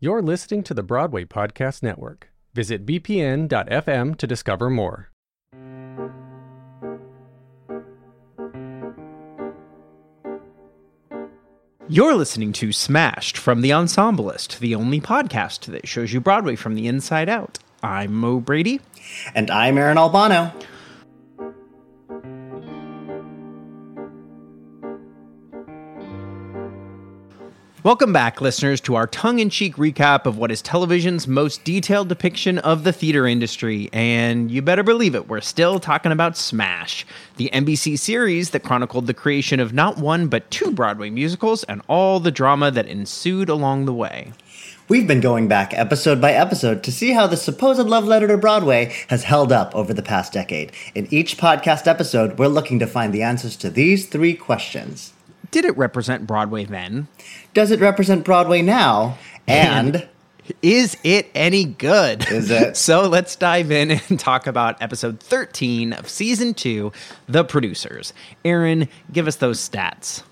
You're listening to the Broadway Podcast Network. Visit bpn.fm to discover more. You're listening to Smashed from The Ensemblist, the only podcast that shows you Broadway from the inside out. I'm Mo Brady. And I'm Aaron Albano. Welcome back, listeners, to our tongue in cheek recap of what is television's most detailed depiction of the theater industry. And you better believe it, we're still talking about Smash, the NBC series that chronicled the creation of not one but two Broadway musicals and all the drama that ensued along the way. We've been going back episode by episode to see how the supposed love letter to Broadway has held up over the past decade. In each podcast episode, we're looking to find the answers to these three questions Did it represent Broadway then? Does it represent Broadway now? And. Is it any good? Is it? so let's dive in and talk about episode 13 of season two, The Producers. Aaron, give us those stats.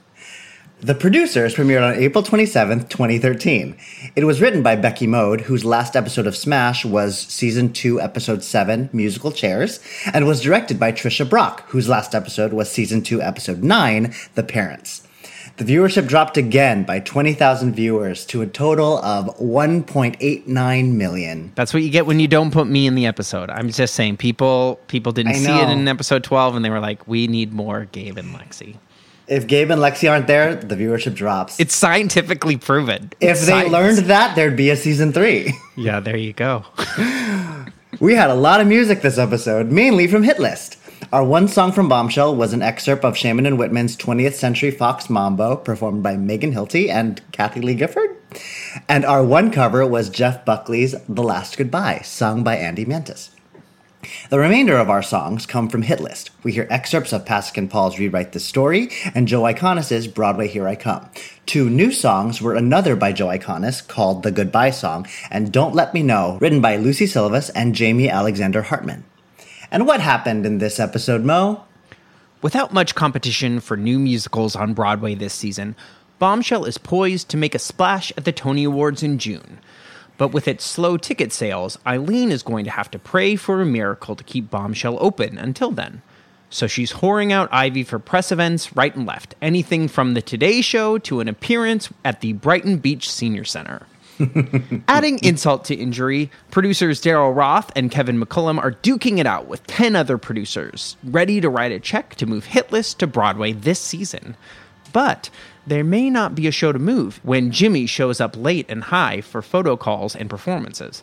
The Producers premiered on April 27th, 2013. It was written by Becky Mode, whose last episode of Smash was season 2, episode 7, Musical Chairs, and was directed by Trisha Brock, whose last episode was season 2, episode 9, The Parents. The viewership dropped again by 20,000 viewers to a total of 1.89 million. That's what you get when you don't put me in the episode. I'm just saying people people didn't see it in episode 12 and they were like, "We need more Gabe and Lexi." If Gabe and Lexi aren't there, the viewership drops. It's scientifically proven. if they science. learned that, there'd be a season 3. Yeah, there you go. We had a lot of music this episode, mainly from Hit List. Our one song from Bombshell was an excerpt of Shaiman and Wittman's 20th Century Fox Mambo, performed by Megan Hilty and Kathie Lee Gifford. And our one cover was Jeff Buckley's The Last Goodbye, sung by Andy Mientus. The remainder of our songs come from Hit List. We hear excerpts of Pasek and Paul's Rewrite the Story and Joe Iconis's Broadway Here I Come. Two new songs were another by Joe Iconis called The Goodbye Song and Don't Let Me Know, written by Lucy Silvas and Jamie Alexander Hartman. And what happened in this episode, Mo? Without much competition for new musicals on Broadway this season, Bombshell is poised to make a splash at the Tony Awards in June. But with its slow ticket sales, Eileen is going to have to pray for a miracle to keep Bombshell open until then. So she's whoring out Ivy for press events right and left, anything from the Today Show to an appearance at the Brighton Beach Senior Center. Adding insult to injury, producers Daryl Roth and Kevin McCollum are duking it out with 10 other producers, ready to write a check to move Hitlist to Broadway this season. But there may not be a show to move when Jimmy shows up late and high for photo calls and performances.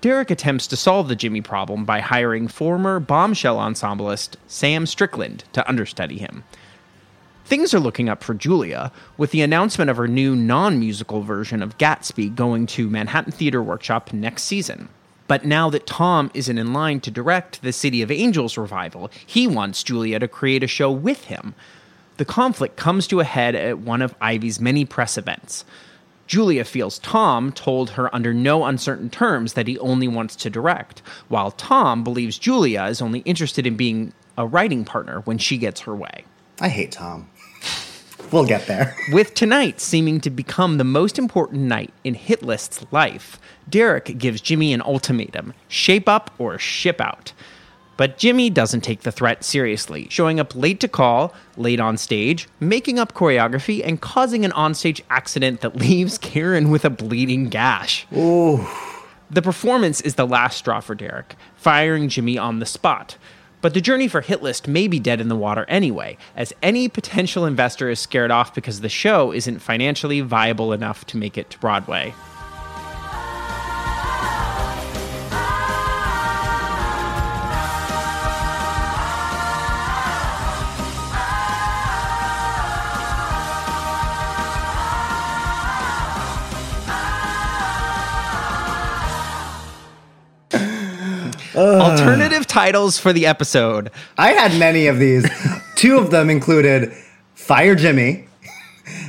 Derek attempts to solve the Jimmy problem by hiring former bombshell ensemblist Sam Strickland to understudy him. Things are looking up for Julia, with the announcement of her new non musical version of Gatsby going to Manhattan Theater Workshop next season. But now that Tom isn't in line to direct the City of Angels revival, he wants Julia to create a show with him. The conflict comes to a head at one of Ivy's many press events. Julia feels Tom told her under no uncertain terms that he only wants to direct, while Tom believes Julia is only interested in being a writing partner when she gets her way. I hate Tom. We'll get there. With tonight seeming to become the most important night in Hitlist's life, Derek gives Jimmy an ultimatum shape up or ship out. But Jimmy doesn't take the threat seriously, showing up late to call, late on stage, making up choreography, and causing an onstage accident that leaves Karen with a bleeding gash. Ooh. The performance is the last straw for Derek, firing Jimmy on the spot. But the journey for Hitlist may be dead in the water anyway, as any potential investor is scared off because the show isn't financially viable enough to make it to Broadway. Alternative titles for the episode. I had many of these. Two of them included Fire Jimmy.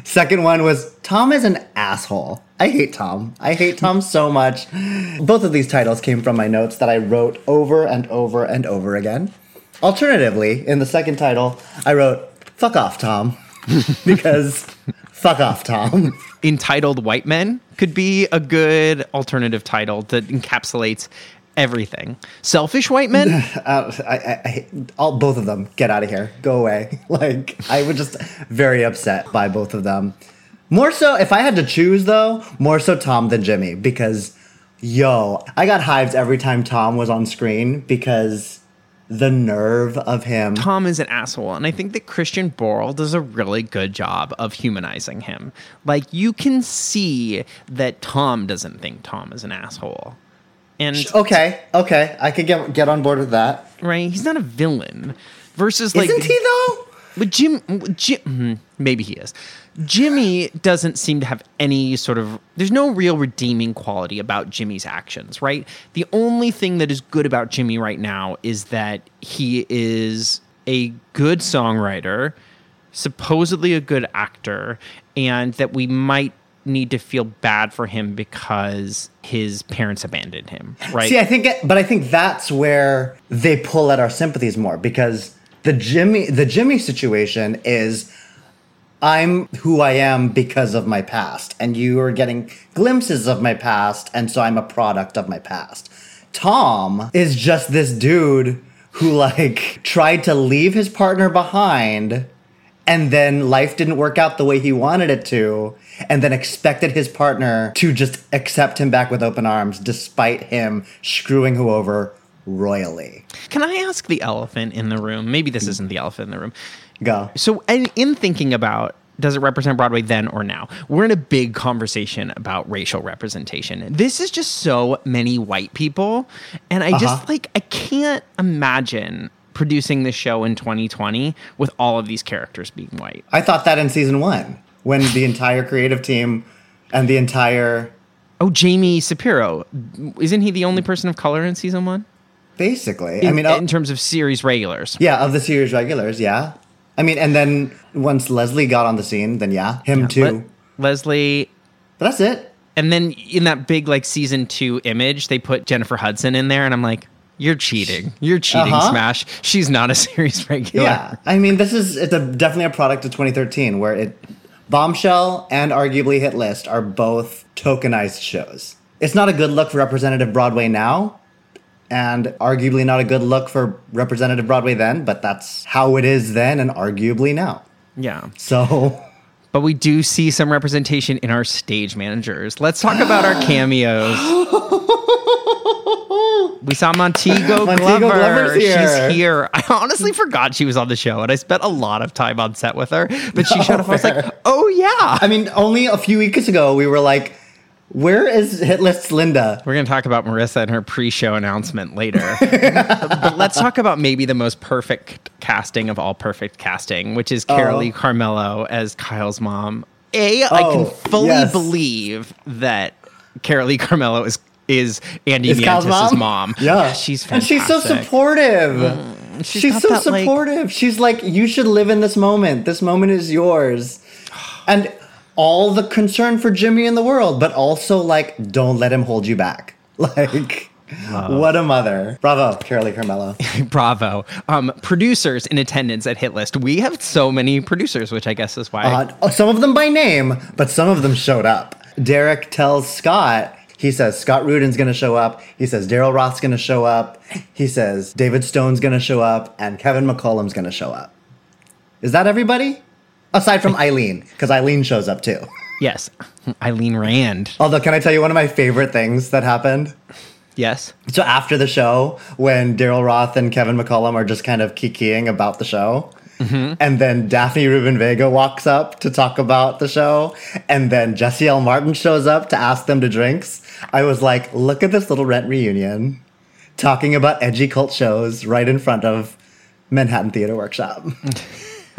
Second one was Tom is an asshole. I hate Tom. I hate Tom so much. Both of these titles came from my notes that I wrote over and over and over again. Alternatively, in the second title, I wrote Fuck off, Tom. because fuck off, Tom. Entitled White Men could be a good alternative title that encapsulates everything. Selfish White Men? Uh, I, I, I, all both of them, get out of here, go away. Like I was just very upset by both of them. More so, if I had to choose though, more so Tom than Jimmy because, yo, I got hives every time Tom was on screen because the nerve of him. Tom is an asshole, and I think that Christian Borle does a really good job of humanizing him. Like you can see that Tom doesn't think Tom is an asshole. And Okay, okay, I could get get on board with that. right, he's not a villain. Versus like Isn't he though? But Jim, Jim, hmm, maybe he is. Jimmy doesn't seem to have any sort of. There's no real redeeming quality about Jimmy's actions, right? The only thing that is good about Jimmy right now is that he is a good songwriter, supposedly a good actor, and that we might need to feel bad for him because his parents abandoned him, right? See, I think, but I think that's where they pull at our sympathies more because the Jimmy, the Jimmy situation is, I'm who I am because of my past, and you are getting glimpses of my past, and so I'm a product of my past. Tom is just this dude who like tried to leave his partner behind and then life didn't work out the way he wanted it to and then expected his partner to just accept him back with open arms despite him screwing who over royally Can I ask the elephant in the room? Maybe this isn't the elephant in the room. go So, and in thinking about does it represent Broadway then or now? We're in a big conversation about racial representation. This is just so many white people. And I just uh-huh. like, I can't imagine producing this show in 2020 with all of these characters being white. i thought that in season one when the entire creative team and the entire Oh, Jamie Cepero. Isn't he the only person of color in season one? basically In, i mean in terms of series regulars. yeah of the series regulars yeah i mean and then once leslie got on the scene then yeah him too Le- Leslie but that's it And then in that big like season two image, they put Jennifer Hudson in there, and I'm like, "You're cheating! You're cheating, Uh-huh. Smash! She's not a series regular." Yeah, I mean, this is it's a definitely a product of 2013 where it Bombshell and arguably Hit List are both tokenized shows. It's not a good look for representative Broadway now, and arguably not a good look for representative Broadway then, but that's how it is then and arguably now. yeah. So, But we do see some representation in our stage managers. Let's talk about our cameos. We saw Montego, Montego Glover. Glover's here. She's here. I honestly forgot she was on the show, and I spent a lot of time on set with her. But she oh, showed up. I was like, "Oh yeah." I mean, only a few weeks ago we were like, where is Hit List's Linda? We're going to talk about Marissa and her pre-show announcement later. but let's talk about maybe the most perfect casting of all perfect casting, which is Carolee Oh. Carmello as Kyle's mom. A, I Oh, can fully yes. believe that Carolee Carmello is is Andy Is Mientus' mom? mom. Yeah, she's and she's so supportive. she's she's so that, like- supportive. she's like, you should live in this moment. This moment is yours, and all the concern for Jimmy in the world, but also like, don't let him hold you back. Like, what a mother! Bravo, Carolee Carmello. Bravo. Um, producers in attendance at Hit List. We have so many producers, which I guess is why. Uh, some of them by name, but some of them showed up. Derek tells Scott, he says Scott Rudin's gonna show up. He says Daryl Roth's gonna show up. He says David Stone's gonna show up, and Kevin McCollum's gonna show up. Is that everybody? Aside from Eileen, because Eileen shows up too. yes. Eileen Rand. Although, can I tell you one of my favorite things that happened? Yes. So after the show, when Daryl Roth and Kevin McCollum are just kind of kikiing about the show, mm-hmm. and then Daphne Rubin Vega walks up to talk about the show, and then Jesse L. Martin shows up to ask them to drinks. I was like, look at this little rent reunion, talking about edgy cult shows right in front of Manhattan Theater Workshop.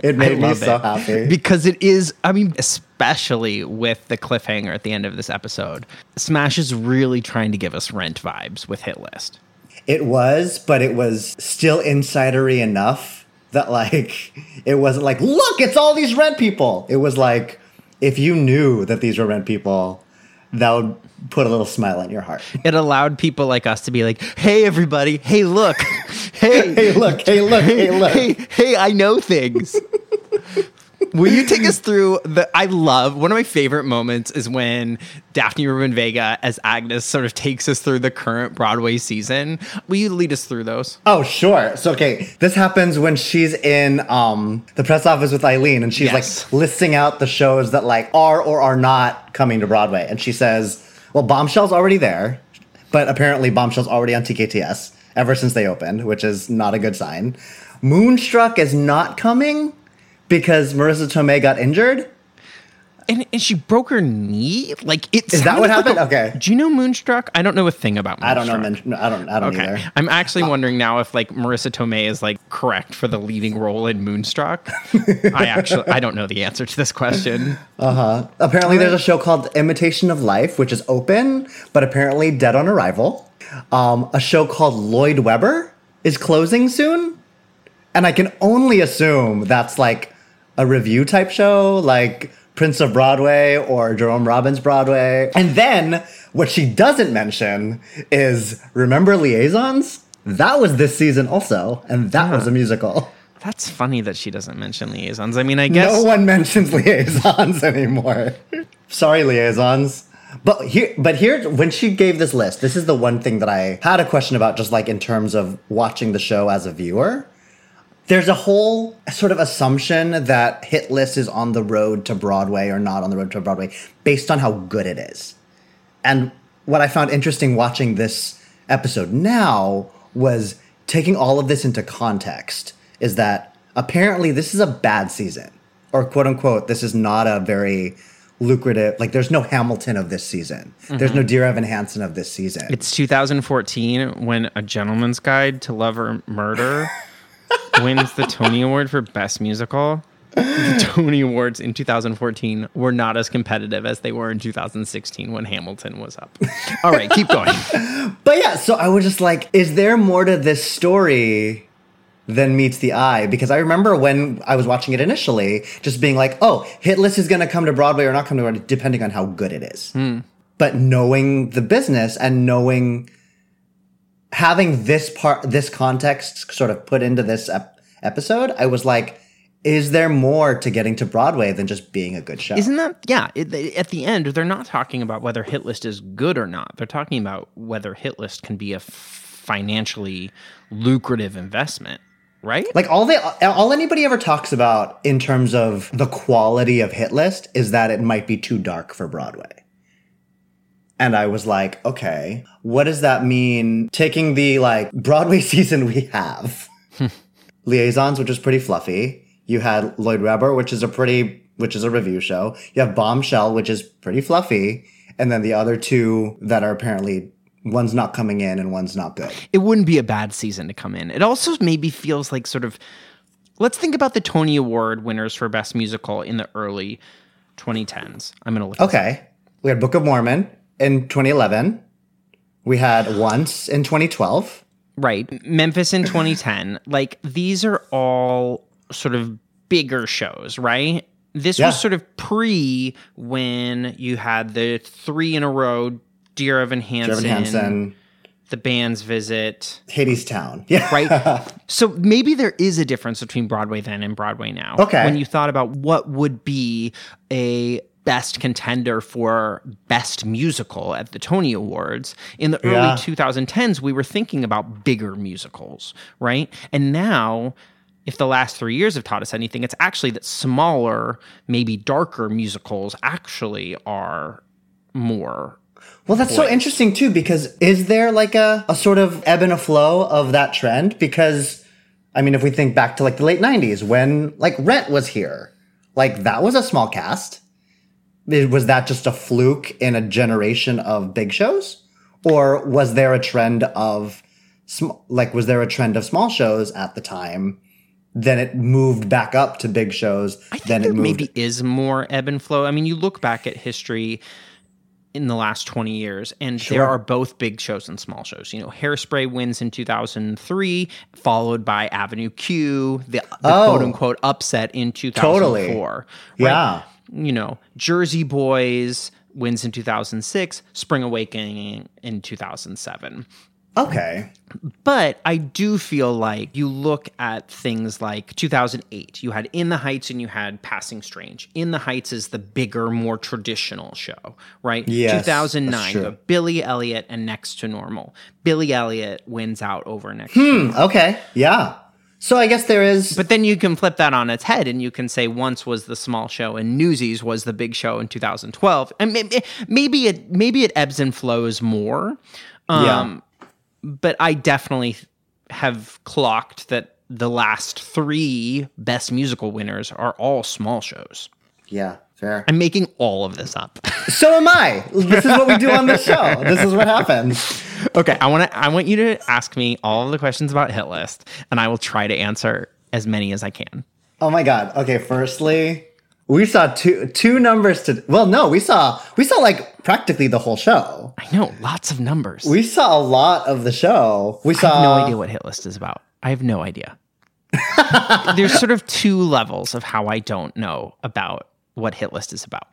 It made me so it. happy. because it is. I mean, especially with the cliffhanger at the end of this episode, Smash is really trying to give us Rent vibes with Hit List. It was, but it was still insidery enough that like it wasn't like, look, it's all these rent people. It was like if you knew that these were rent people, that would put a little smile on your heart. It allowed people like us to be like, "Hey, everybody! Hey, look! Hey, hey, look, hey, look, hey, look. hey, hey! I know things." Will you take us through the? I love one of my favorite moments is when Daphne Rubin Vega as Agnes sort of takes us through the current Broadway season. Will you lead us through those? Oh, sure. So, okay, this happens when she's in um, the press office with Eileen, and she's Yes. like listing out the shows that like are or are not coming to Broadway, and she says, "Well, Bombshell's already there, but apparently Bombshell's already on TKTS ever since they opened, which is not a good sign. Moonstruck is not coming because Marisa Tomei got injured." And, and she broke her knee. Like it. Is that what like happened? a- Okay. Do you know Moonstruck? I don't know a thing about. Moonstruck. I don't know. no, I don't. I don't Okay, either. I'm actually wondering now if like Marisa Tomei is like correct for the leading role in Moonstruck. I actually I don't know the answer to this question. Uh huh. Apparently, there's a show called Imitation of Life, which is open, but apparently dead on arrival. Um, a show called Lloyd Webber is closing soon. And I can only assume that's like a review type show, like Prince of Broadway or Jerome Robbins Broadway. And then what she doesn't mention is remember Liaisons? That was this season also, and that was a musical. That's funny that she doesn't mention liaisons. I mean, I guess No one mentions liaisons anymore. Sorry, liaisons. But here, but here, when she gave this list, this is the one thing that I had a question about, just like in terms of watching the show as a viewer. There's a whole sort of assumption that Hit List is on the road to Broadway or not on the road to Broadway based on how good it is. And what I found interesting watching this episode now was taking all of this into context is that apparently this is a bad season or quote unquote this is not a very lucrative like there's no Hamilton of this season. There's no mm-hmm. Dear Evan Hansen of this season. it's 2014 when A Gentleman's Guide to Love or Murder wins the Tony Award for Best Musical. The Tony Awards in 2014 were not as competitive as they were in 2016 when Hamilton was up. All right, keep going. But yeah, so I was just like, is there more to this story than meets the eye? Because I remember when I was watching it initially, just being like, oh, Hit List is going to come to Broadway or not come to Broadway, depending on how good it is. Hmm. But knowing the business and knowing having this part, this context sort of put into this ep- episode, I was like, is there more to getting to Broadway than just being a good show? Isn't that yeah? It, they- at the end, they're not talking about whether Hit List is good or not. They're talking about whether Hit List can be a f- financially lucrative investment, right? Like all they all anybody ever talks about in terms of the quality of hit list is that it might be too dark for Broadway. And I was like, okay, what does that mean taking the like Broadway season we have? Liaisons, which is pretty fluffy. You had Lloyd Webber, which is a pretty which is a review show. You have Bombshell, which is pretty fluffy, and then the other two that are apparently one's not coming in and one's not good. it wouldn't be a bad season to come in. It also maybe feels like sort of let's think about the Tony Award winners for Best Musical in the early 2010s. I'm gonna look. Okay. We had Book of Mormon in 2011. We had Once in 2012. Right. Memphis in 2010. Like these are all sort of bigger shows, right? This Yeah. was sort of pre when you had the three in a row Dear Evan Hansen, Jervin Hansen, the band's visit, Hadestown. Yeah. right? so maybe there is a difference between Broadway then and Broadway now. Okay. When you thought about what would be a best contender for best musical at the Tony Awards in the early Yeah. 2010s, we were thinking about bigger musicals, right? And now, if the last three years have taught us anything, it's actually that smaller, maybe darker musicals actually are more Well, that's so interesting too, because is there like a, a sort of ebb and a flow of that trend? Because, I mean, if we think back to like the late 90s when like Rent was here, like that was a small cast. Was that just a fluke in a generation of big shows? Or was there a trend of, sm- like, was there a trend of small shows at the time? Then it moved back up to big shows. I think then there it moved. maybe is more ebb and flow. I mean, you look back at history in the last 20 years, and there are both big shows and small shows. You know, Hairspray wins in 2003, followed by Avenue Q, the, the Oh. quote unquote upset in 2004. right? Yeah. You know, Jersey Boys wins in 2006, Spring Awakening in 2007. Okay. But I do feel like you look at things like 2008, you had In the Heights and you had Passing Strange. In the Heights is the bigger, more traditional show, right? Yes, that's 2009, true. you have Billy Elliot and Next to Normal. Billy Elliot wins out over Next Hmm, okay. Yeah. So I guess there is. But then you can flip that on its head and you can say once was the small show and Newsies was the big show in 2012. And maybe, maybe it maybe it ebbs and flows more. Um, but I definitely have clocked that the last 3 best musical winners are all small shows. yeah. Fair. I'm making all of this up. So am I. This is what we do on this show. This is what happens. okay, I want to I want you to ask me all of the questions about Hit List and I will try to answer as many as I can. Oh my god. Okay, firstly, we saw two two numbers to well, no, we saw we saw like practically the whole show. I know, lots of numbers. We saw a lot of the show. We I saw have no idea what hit list is about. I have no idea. There's sort of two levels of how I don't know about what hit list is about.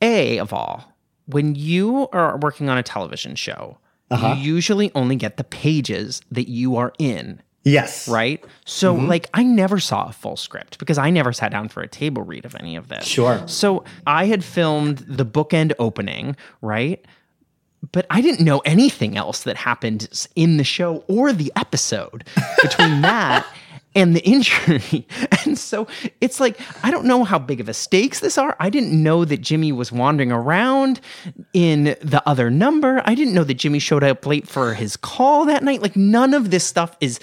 A of all, when you are working on a television show, uh-huh. you usually only get the pages that you are in, Yes. right? So, mm-hmm. like, I never saw a full script because I never sat down for a table read of any of this. Sure. So, I had filmed the bookend opening, right? but I didn't know anything else that happened in the show or the episode between that and the injury. And so it's like, I don't know how big of a stakes this are. I didn't know that Jimmy was wandering around in the other number. I didn't know that Jimmy showed up late for his call that night. Like, none of this stuff is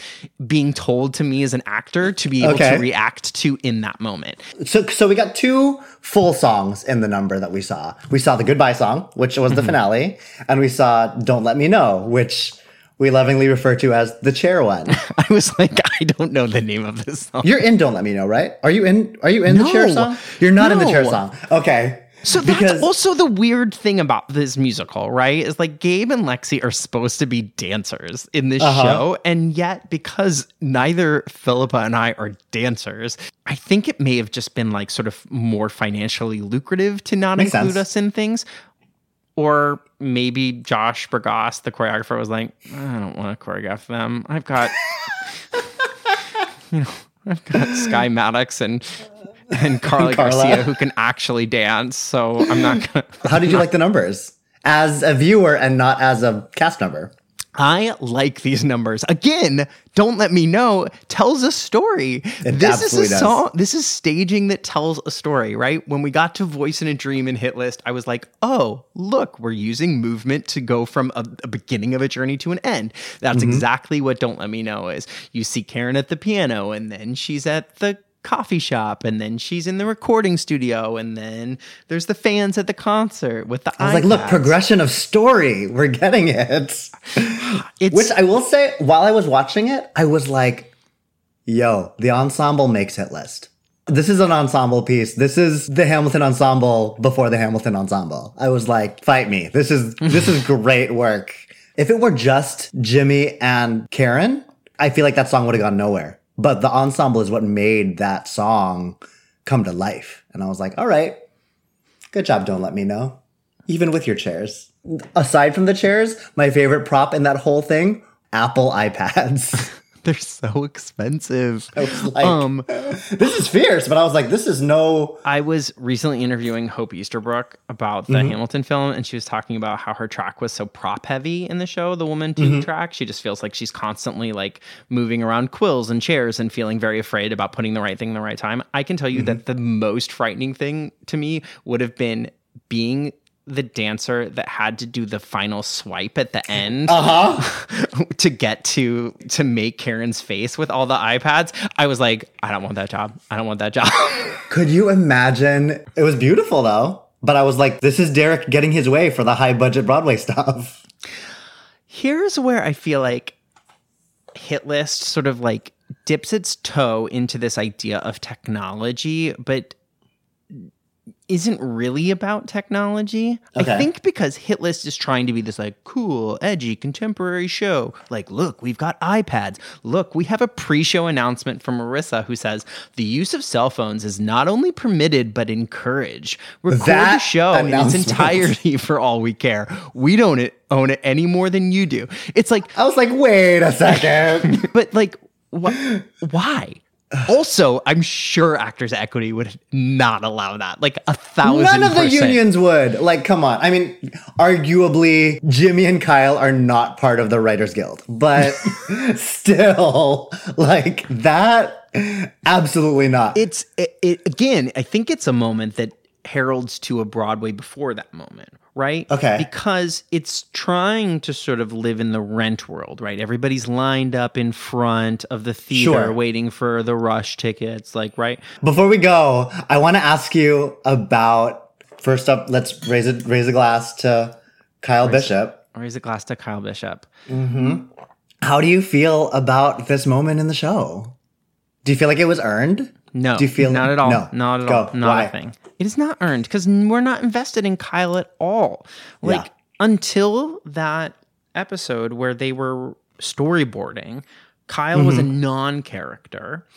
being told to me as an actor to be able Okay. to react to in that moment. So so we got two full songs in the number that we saw. We saw the goodbye song, which was the mm-hmm. finale, and we saw Don't Let Me Know, which we lovingly refer to as the chair one. I was like, I don't know the name of this song. You're in Don't Let Me Know, right? Are you in are you in the chair song? You're not in the chair song. Okay. So that's also the weird thing about this musical, right? Is like Gabe and Lexi are supposed to be dancers in this Uh-huh. show, and yet because neither Philippa and I are dancers, I think it may have just been like sort of more financially lucrative to not Makes include sense. us in things. Or maybe Josh Bergasse, the choreographer, was like, I don't want to choreograph them. I've got, you know, I've got Sky Maddox and and Carla, Carla. Garcia who can actually dance. So I'm not gonna. How did you like the numbers? As a viewer and not as a cast member. I like these numbers. Again, don't let me know tells a story. It this is a does. song. This is staging that tells a story, right? When we got to Voice in a Dream and Hit List, I was like, oh, look, we're using movement to go from a, a beginning of a journey to an end. That's Mm-hmm. exactly what Don't Let Me Know is. You see Karen at the piano, and then she's at the coffee shop and then she's in the recording studio and then there's the fans at the concert with the I was like, look, progression of story. We're getting it. Which I will say, while I was watching it, I was like, yo, the ensemble makes it list. This is an ensemble piece. This is the Hamilton ensemble before the Hamilton ensemble. I was like, fight me. This is this is great work. If it were just Jimmy and Karen, I feel like that song would have gone nowhere. But the ensemble is what made that song come to life. And I was like, all right, good job, don't let me know. Even with your chairs. Aside from the chairs, my favorite prop in that whole thing, Apple iPads. they're so expensive. I was like, um this is fierce, but I was like, this is no. I was recently interviewing Hope Easterbrook about the Mm-hmm. Hamilton film, and she was talking about how her track was so prop heavy in the show, the woman 2 Mm-hmm. track. She just feels like she's constantly like moving around quills and chairs and feeling very afraid about putting the right thing in the right time. I can tell you Mm-hmm. that the most frightening thing to me would have been being the dancer that had to do the final swipe at the end Uh huh. to get to to make Karen's face with all the iPads. I was like, I don't want that job. I don't want that job. Could you imagine? It was beautiful though. But I was like, this is Derek getting his way for the high budget Broadway stuff. Here's where I feel like Hit List sort of like dips its toe into this idea of technology, but isn't really about technology. Okay. I think because Hitlist is trying to be this like cool, edgy, contemporary show. Like, look, we've got iPads. Look, we have a pre-show announcement from Marissa who says the use of cell phones is not only permitted but encouraged. Record the show in its entirety for all we care. We don't it, own it any more than you do. It's like I was like, wait a second. but like, wh- why? Also, I'm sure Actors Equity would not allow that. Like a thousand. None of the unions would. Like, come on. I mean, arguably, Jimmy and Kyle are not part of the Writers Guild, but still, like that, absolutely not. It's it, it again. I think it's a moment that heralds to a Broadway before that moment, right? Okay. Because it's trying to sort of live in the rent world, right? Everybody's lined up in front of the theater Sure. waiting for the rush tickets, like right. Before we go, I want to ask you about. First up, let's raise it, raise a glass to Kyle Bishop. Or is it glass to Kyle Bishop? Mm-hmm. How do you feel about this moment in the show? Do you feel like it was earned? No, Do you feel not at all? No. Not at Go. all. Not Why? a thing. It is not earned because we're not invested in Kyle at all. Like Yeah. until that episode where they were storyboarding, Kyle was a Mm-hmm. non-character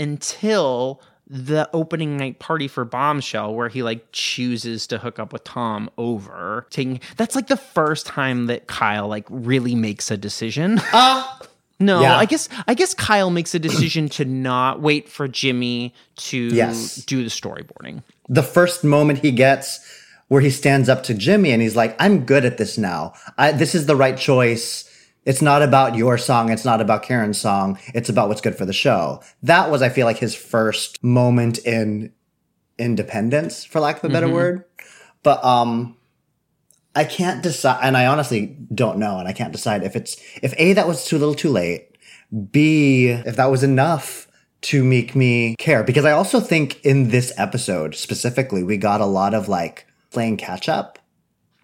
until the opening night party for Bombshell, where he like chooses to hook up with Tom over. Taking that's like the first time that Kyle like really makes a decision. Ah, No, Yeah. I guess I guess Kyle makes a decision to not wait for Jimmy to Yes. do the storyboarding. the first moment he gets where he stands up to Jimmy and he's like, I'm good at this now. I, this is the right choice. It's not about your song. It's not about Karen's song. It's about what's good for the show. That was, I feel like, his first moment in independence, for lack of a better word. But um, I can't decide, and I honestly don't know, and I can't decide if it's if a that was too little, too late. B if that was enough to make me care because I also think in this episode specifically we got a lot of like playing catch up.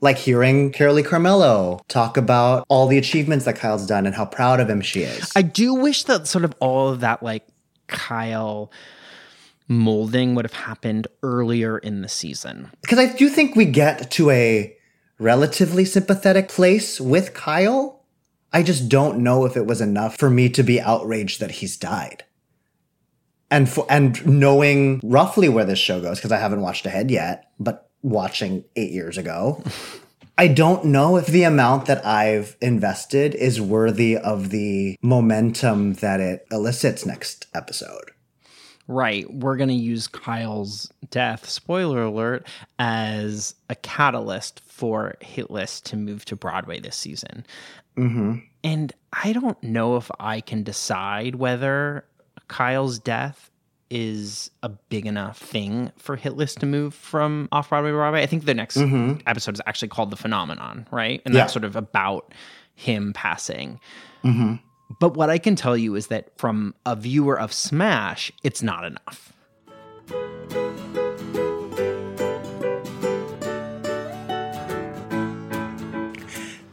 Like hearing Carolee Carmello talk about all the achievements that Kyle's done and how proud of him she is. I do wish that sort of all of that like Kyle molding would have happened earlier in the season. because I do think we get to a relatively sympathetic place with Kyle. I just don't know if it was enough for me to be outraged that he's died. And for, and knowing roughly where this show goes because I haven't watched ahead yet, but watching 8 years ago, I don't know if the amount that I've invested is worthy of the momentum that it elicits next episode. Right. We're going to use Kyle's death, spoiler alert, as a catalyst for Hit List to move to Broadway this season. Mhm. And I don't know if I can decide whether Kyle's death is a big enough thing for Hit List to move from off Broadway to Broadway. I think the next episode is actually called The Phenomenon, right? And Yeah. that's sort of about him passing. Mhm. But what I can tell you is that from a viewer of Smash, it's not enough.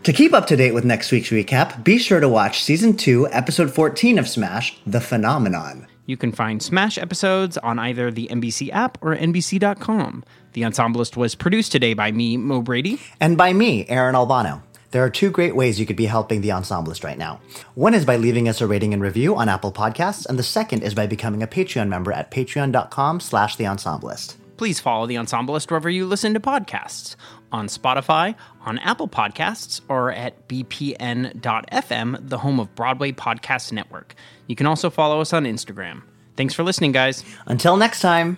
To keep up to date with next week's recap, be sure to watch season 2, episode 14 of Smash, The Phenomenon. You can find Smash episodes on either the NBC app or NBC.com. The Ensemblist was produced today by me, Mo Brady. And by me, Aaron Albano. There are two great ways you could be helping the Ensemblist right now. One is by leaving us a rating and review on Apple Podcasts, and the second is by becoming a Patreon member at patreon.com slash the Ensemblist. Please follow The Ensemblist wherever you listen to podcasts on Spotify, on Apple Podcasts, or at bpn.fm, the home of Broadway Podcast Network. You can also follow us on Instagram. Thanks for listening, guys. Until next time.